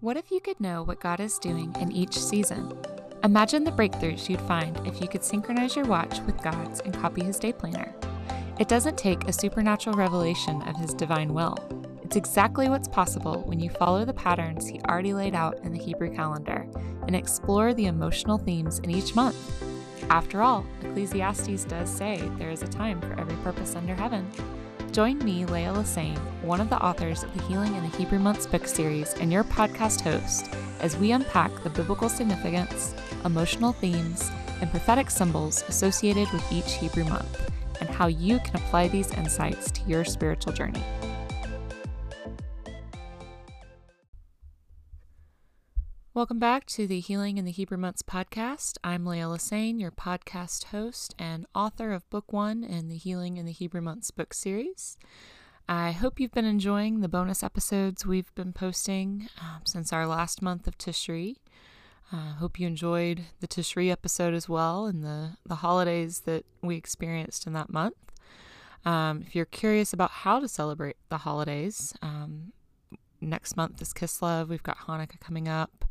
What if you could know what God is doing in each season? Imagine the breakthroughs you'd find if you could synchronize your watch with God's and copy His day planner. It doesn't take a supernatural revelation of His divine will. It's exactly what's possible when you follow the patterns He already laid out in the Hebrew calendar and explore the emotional themes in each month. After all, Ecclesiastes does say there is a time for every purpose under heaven. Join me, Leah Lassane, one of the authors of the Healing in the Hebrew Months book series, and your podcast host, as we unpack the biblical significance, emotional themes, and prophetic symbols associated with each Hebrew month, and how you can apply these insights to your spiritual journey. Welcome back to the Healing in the Hebrew Months podcast. I'm Leah Lassane, your podcast host and author of Book One in the Healing in the Hebrew Months book series. I hope you've been enjoying the bonus episodes we've been posting um, since our last month of Tishri. I uh, hope you enjoyed the Tishri episode as well and the, the holidays that we experienced in that month. Um, if you're curious about how to celebrate the holidays, um, next month is Kislev. We've got Hanukkah coming up.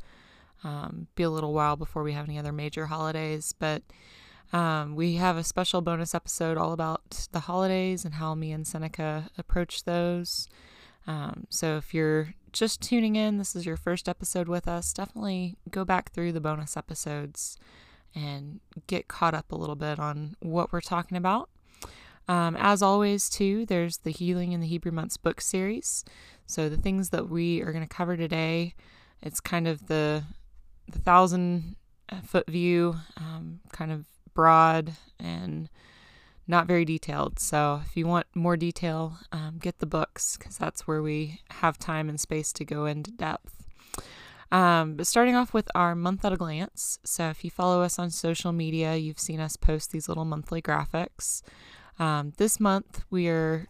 Um, be a little while before we have any other major holidays, but um, we have a special bonus episode all about the holidays and how me and Seneca approach those. Um, so if you're just tuning in, this is your first episode with us, definitely go back through the bonus episodes and get caught up a little bit on what we're talking about. Um, as always, too, there's the Healing in the Hebrew Months book series. So the things that we are going to cover today, it's kind of the the thousand uh, foot view, um, kind of broad and not very detailed. So if you want more detail, um, get the books because that's where we have time and space to go into depth. Um, but starting off with our month at a glance. So if you follow us on social media, you've seen us post these little monthly graphics. Um, this month we are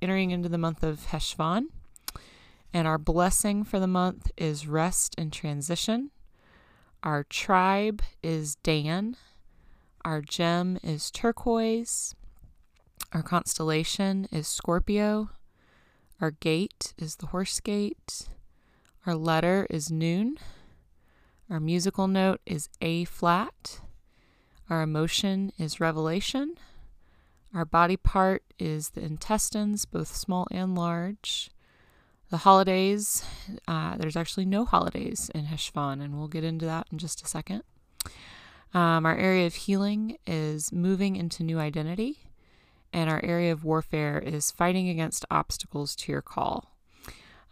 entering into the month of Cheshvan, and our blessing for the month is rest and transition. Our tribe is Dan. Our gem is turquoise. Our constellation is Scorpio. Our gate is the horse gate. Our letter is noon. Our musical note is A flat. Our emotion is revelation. Our body part is the intestines, both small and large. The holidays, uh, there's actually no holidays in Cheshvan, and we'll get into that in just a second. Um, our area of healing is moving into new identity, and our area of warfare is fighting against obstacles to your call.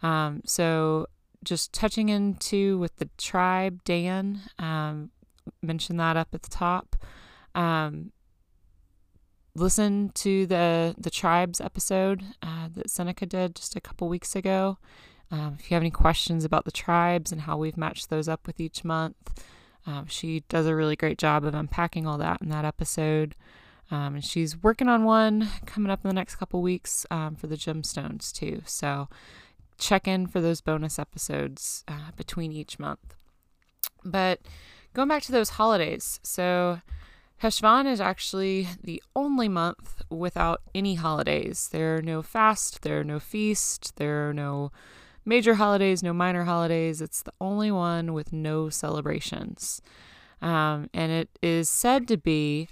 Um, so, just touching into with the tribe, Dan um, mentioned that up at the top. Um, listen to the the tribes episode uh, that Seneca did just a couple weeks ago. Um, if you have any questions about the tribes and how we've matched those up with each month, um, she does a really great job of unpacking all that in that episode. Um, and she's working on one coming up in the next couple weeks um, for the gemstones too. So check in for those bonus episodes uh, between each month. But going back to those holidays, so Cheshvan is actually the only month without any holidays. There are no fast, there are no feast, there are no major holidays, no minor holidays. It's the only one with no celebrations. Um, and it is said to be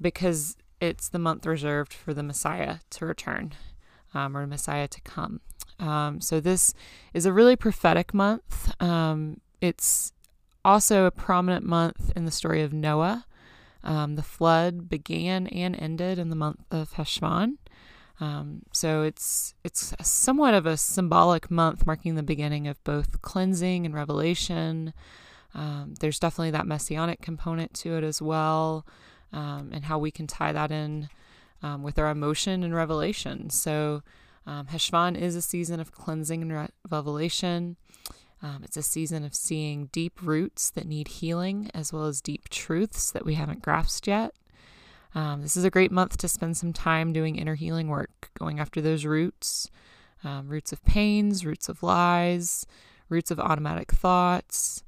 because it's the month reserved for the Messiah to return um, or the Messiah to come. Um, so this is a really prophetic month. Um, it's also a prominent month in the story of Noah. Um, the flood began and ended in the month of Cheshvan. Um, so it's it's somewhat of a symbolic month, marking the beginning of both cleansing and revelation. Um, there's definitely that messianic component to it as well, um, and how we can tie that in um, with our emotion and revelation. So um, Cheshvan is a season of cleansing and re- revelation. Um, it's a season of seeing deep roots that need healing, as well as deep truths that we haven't grasped yet. Um, this is a great month to spend some time doing inner healing work, going after those roots um, roots of pains, roots of lies, roots of automatic thoughts,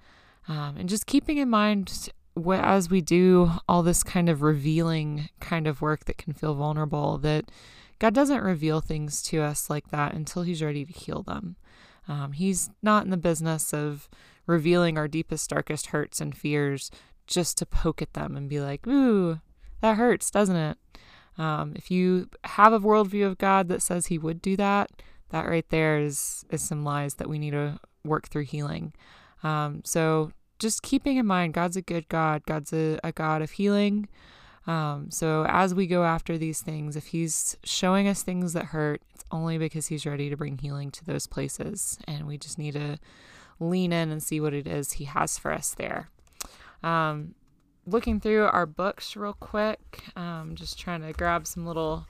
um, and just keeping in mind what, as we do all this kind of revealing kind of work that can feel vulnerable that God doesn't reveal things to us like that until He's ready to heal them. Um, he's not in the business of revealing our deepest, darkest hurts and fears just to poke at them and be like, ooh, that hurts, doesn't it? Um, if you have a worldview of God that says He would do that, that right there is is some lies that we need to work through healing. Um, so just keeping in mind, God's a good God. God's a, a God of healing. Um, so as we go after these things, if He's showing us things that hurt, it's only because He's ready to bring healing to those places, and we just need to lean in and see what it is He has for us there. Um, looking through our books real quick, um, just trying to grab some little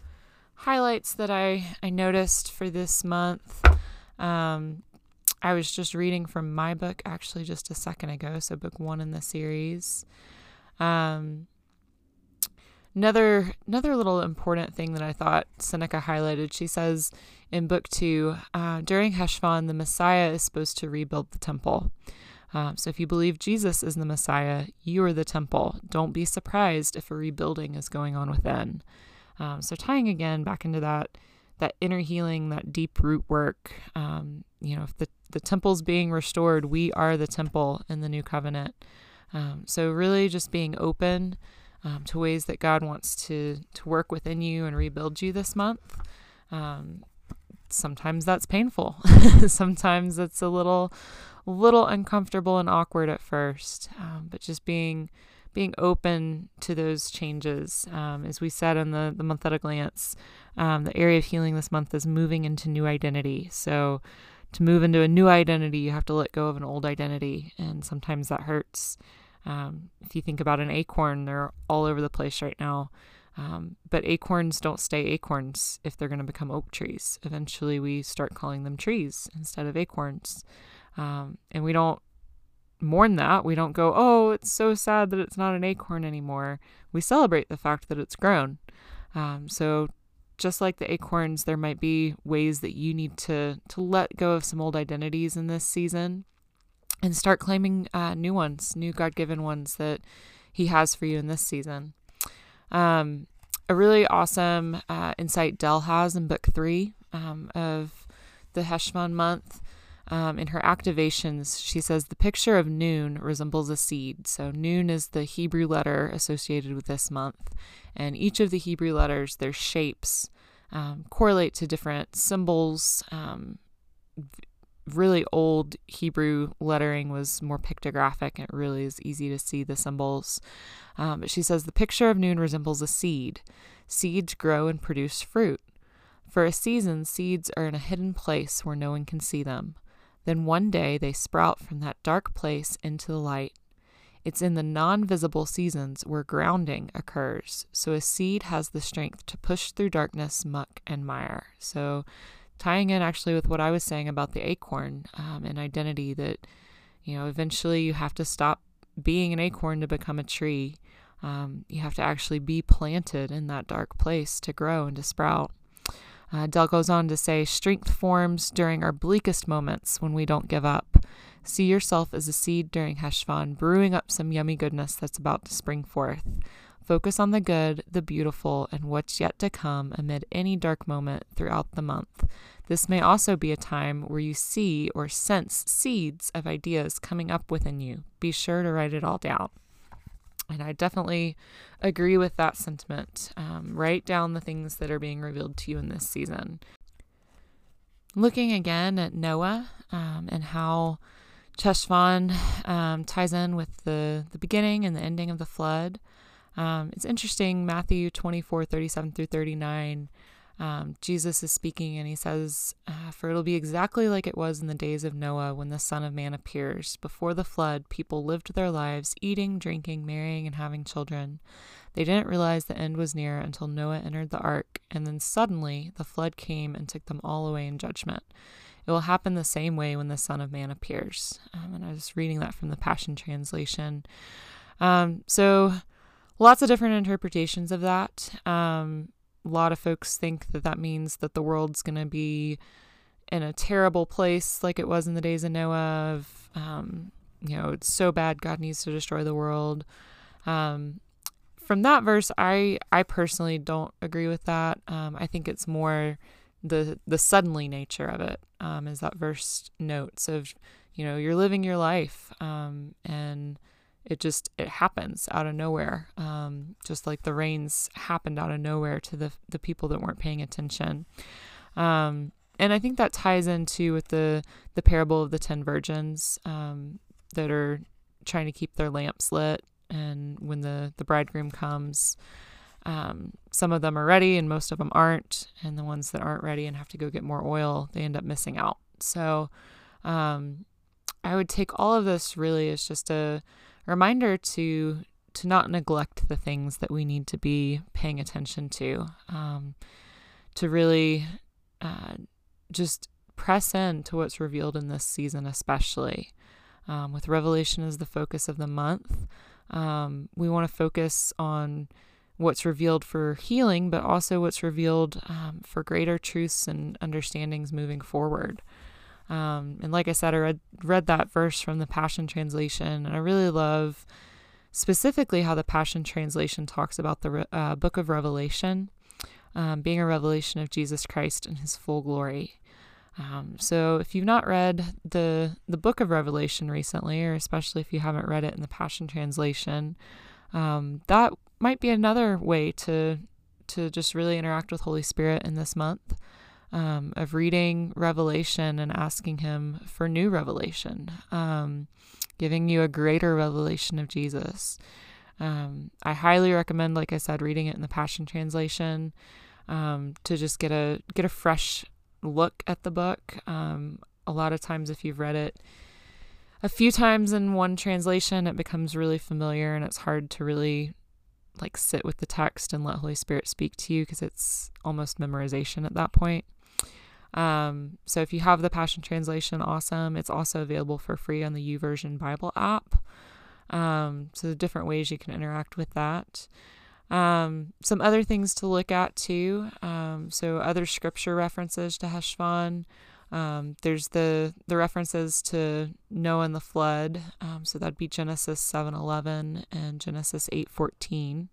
highlights that I, I noticed for this month. Um, I was just reading from my book actually just a second ago, so book one in the series. Um, another another little important thing that I thought Seneca highlighted. She says in book two, uh, during Cheshvan, the Messiah is supposed to rebuild the temple. Um, so if you believe Jesus is the Messiah, you are the temple. Don't be surprised if a rebuilding is going on within. Um, so tying again back into that that inner healing, that deep root work. Um, you know, if the the temple's being restored, we are the temple in the new covenant. Um, so really, just being open um, to ways that God wants to to work within you and rebuild you this month. Um, sometimes that's painful. sometimes it's a little little uncomfortable and awkward at first, um, but just being being open to those changes. Um, as we said in the the month at a glance, um, the area of healing this month is moving into new identity. So to move into a new identity, you have to let go of an old identity, and sometimes that hurts. Um, if you think about an acorn, they're all over the place right now. Um, but acorns don't stay acorns if they're going to become oak trees. Eventually, we start calling them trees instead of acorns. Um, and we don't mourn that. We don't go, oh, it's so sad that it's not an acorn anymore. We celebrate the fact that it's grown. Um, so, just like the acorns, there might be ways that you need to to let go of some old identities in this season and start claiming uh, new ones, new God given ones that He has for you in this season. Um, a really awesome uh, insight Dell has in book three um, of the Cheshvan month. Um, in her activations, she says the picture of noon resembles a seed. So, noon is the Hebrew letter associated with this month. And each of the Hebrew letters, their shapes, um, correlate to different symbols, um, really old Hebrew lettering was more pictographic and it really is easy to see the symbols. Um, but she says the picture of noon resembles a seed. Seeds grow and produce fruit. For a season, seeds are in a hidden place where no one can see them. Then one day they sprout from that dark place into the light. It's in the non visible seasons where grounding occurs, so a seed has the strength to push through darkness, muck, and mire. So tying in actually with what I was saying about the acorn um, and identity that, you know, eventually you have to stop being an acorn to become a tree. Um, you have to actually be planted in that dark place to grow and to sprout. Uh, Dell goes on to say, Strength forms during our bleakest moments when we don't give up. See yourself as a seed during Cheshvan, brewing up some yummy goodness that's about to spring forth. Focus on the good, the beautiful, and what's yet to come amid any dark moment throughout the month. This may also be a time where you see or sense seeds of ideas coming up within you. Be sure to write it all down. And I definitely agree with that sentiment. Um, write down the things that are being revealed to you in this season. Looking again at Noah um, and how Cheshvan um, ties in with the, the beginning and the ending of the flood. Um, it's interesting, Matthew 24 37 through 39 um, Jesus is speaking and he says, uh, For it'll be exactly like it was in the days of Noah when the Son of Man appears. Before the flood, people lived their lives eating, drinking, marrying, and having children. They didn't realize the end was near until Noah entered the ark, and then suddenly the flood came and took them all away in judgment. It will happen the same way when the Son of Man appears. Um, and I was reading that from the Passion Translation. Um, so, lots of different interpretations of that. Um, a lot of folks think that that means that the world's going to be in a terrible place like it was in the days of Noah. Of, um, you know, it's so bad God needs to destroy the world. Um, from that verse, I I personally don't agree with that. Um, I think it's more the the suddenly nature of it, um, that verse notes of, you know, you're living your life, um, and it just it happens out of nowhere, um, just like the rains happened out of nowhere to the the people that weren't paying attention. Um, and I think that ties into with the the parable of the ten virgins um, that are trying to keep their lamps lit, and when the the bridegroom comes, um, some of them are ready and most of them aren't, and the ones that aren't ready and have to go get more oil, they end up missing out. So, um, I would take all of this really as just a reminder to to not neglect the things that we need to be paying attention to, um, to really uh, just press in to what's revealed in this season, especially um, with Revelation as the focus of the month. Um, we want to focus on what's revealed for healing, but also what's revealed um, for greater truths and understandings moving forward. Um, and like I said, I read, read that verse from the Passion Translation, and I really love specifically how the Passion Translation talks about the uh, book of Revelation um, being a revelation of Jesus Christ in his full glory. Um, so if you've not read the the book of Revelation recently, or especially if you haven't read it in the Passion Translation, um, that might be another way to to just really interact with Holy Spirit in this month um, of reading Revelation and asking Him for new revelation, um, giving you a greater revelation of Jesus. Um, I highly recommend, like I said, reading it in the Passion Translation um, to just get a get a fresh look at the book. Um, a lot of times, if you've read it a few times in one translation, it becomes really familiar, and it's hard to really like sit with the text and let Holy Spirit speak to you because it's almost memorization at that point. Um, so if you have the Passion Translation, awesome. It's also available for free on the YouVersion Bible app. Um, so the different ways you can interact with that. Um, some other things to look at too. Um, so other scripture references to Cheshvan. Um, there's the the references to Noah and the flood. Um, so that'd be Genesis 7:11 and Genesis 8:14.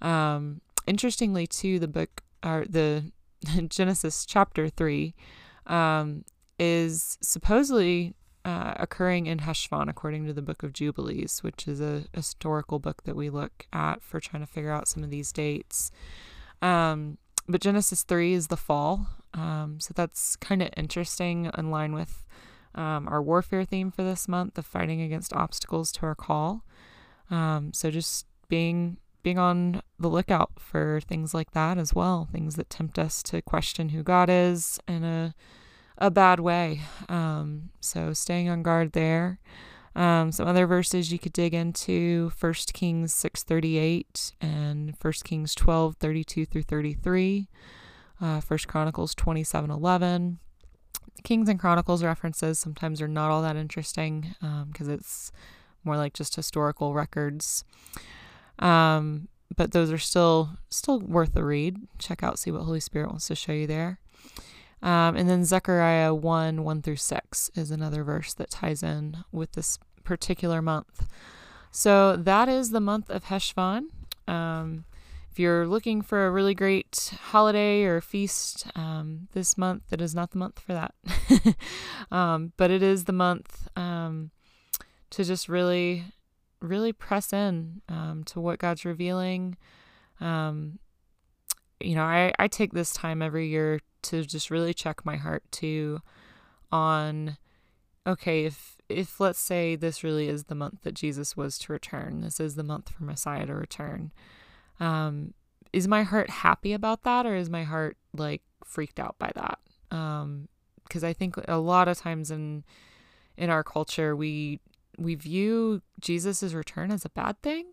Um, interestingly, too, the book or the Genesis chapter three um, is supposedly uh, occurring in Heshvan, according to the Book of Jubilees, which is a historical book that we look at for trying to figure out some of these dates. Um, but Genesis 3 is the fall. Um, so that's kind of interesting in line with um, our warfare theme for this month, the fighting against obstacles to our call. Um, so just being being on the lookout for things like that as well, things that tempt us to question who God is in a a bad way. Um, so staying on guard there. Um, some other verses you could dig into: First Kings six thirty eight and First Kings twelve thirty two through thirty three. Uh, First Chronicles twenty seven eleven. Kings and Chronicles references sometimes are not all that interesting because um, it's more like just historical records. Um, but those are still still worth a read. Check out, see what Holy Spirit wants to show you there. Um, and then Zechariah 1 1 through 6 is another verse that ties in with this particular month. So that is the month of Cheshvan. Um, if you're looking for a really great holiday or feast um, this month, it is not the month for that. um, but it is the month um, to just really, really press in um, to what God's revealing. Um, you know, I, I take this time every year to just really check my heart too on okay, if if let's say this really is the month that Jesus was to return, this is the month for Messiah to return. Um, is my heart happy about that or is my heart like freaked out by that? Um, because I think a lot of times in in our culture we we view Jesus's return as a bad thing.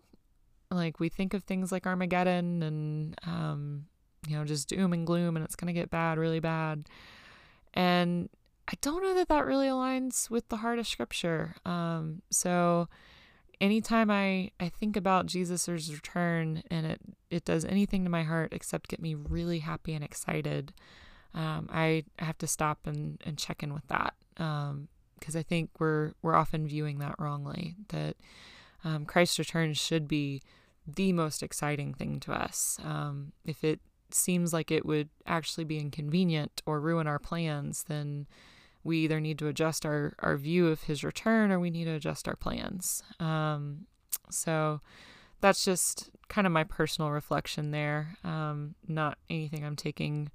Like we think of things like Armageddon and um, you know, just doom and gloom and it's going to get bad, really bad. And I don't know that that really aligns with the heart of scripture. Um, so anytime I, I think about Jesus' return and it, it does anything to my heart except get me really happy and excited, um, I have to stop and, and check in with that. Um, because I think we're we're often viewing that wrongly. That um, Christ's return should be the most exciting thing to us. Um, if it seems like it would actually be inconvenient or ruin our plans, then we either need to adjust our, our view of his return or we need to adjust our plans. Um, so that's just kind of my personal reflection there. Um, not anything I'm taking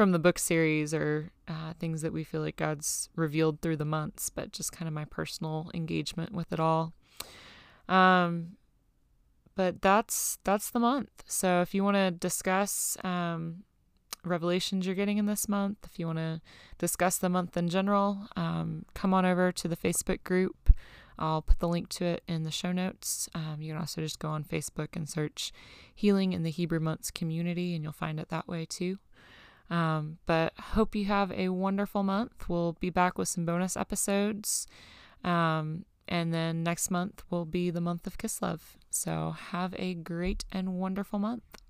from the book series or uh, things that we feel like God's revealed through the months, but just kind of my personal engagement with it all. Um, but that's that's the month. So if you want to discuss um, revelations you're getting in this month, if you want to discuss the month in general, um, come on over to the Facebook group. I'll put the link to it in the show notes. Um, you can also just go on Facebook and search Healing in the Hebrew Months Community, and you'll find it that way too. Um, but hope you have a wonderful month. We'll be back with some bonus episodes. Um, and then next month will be the month of Kislev. So have a great and wonderful month.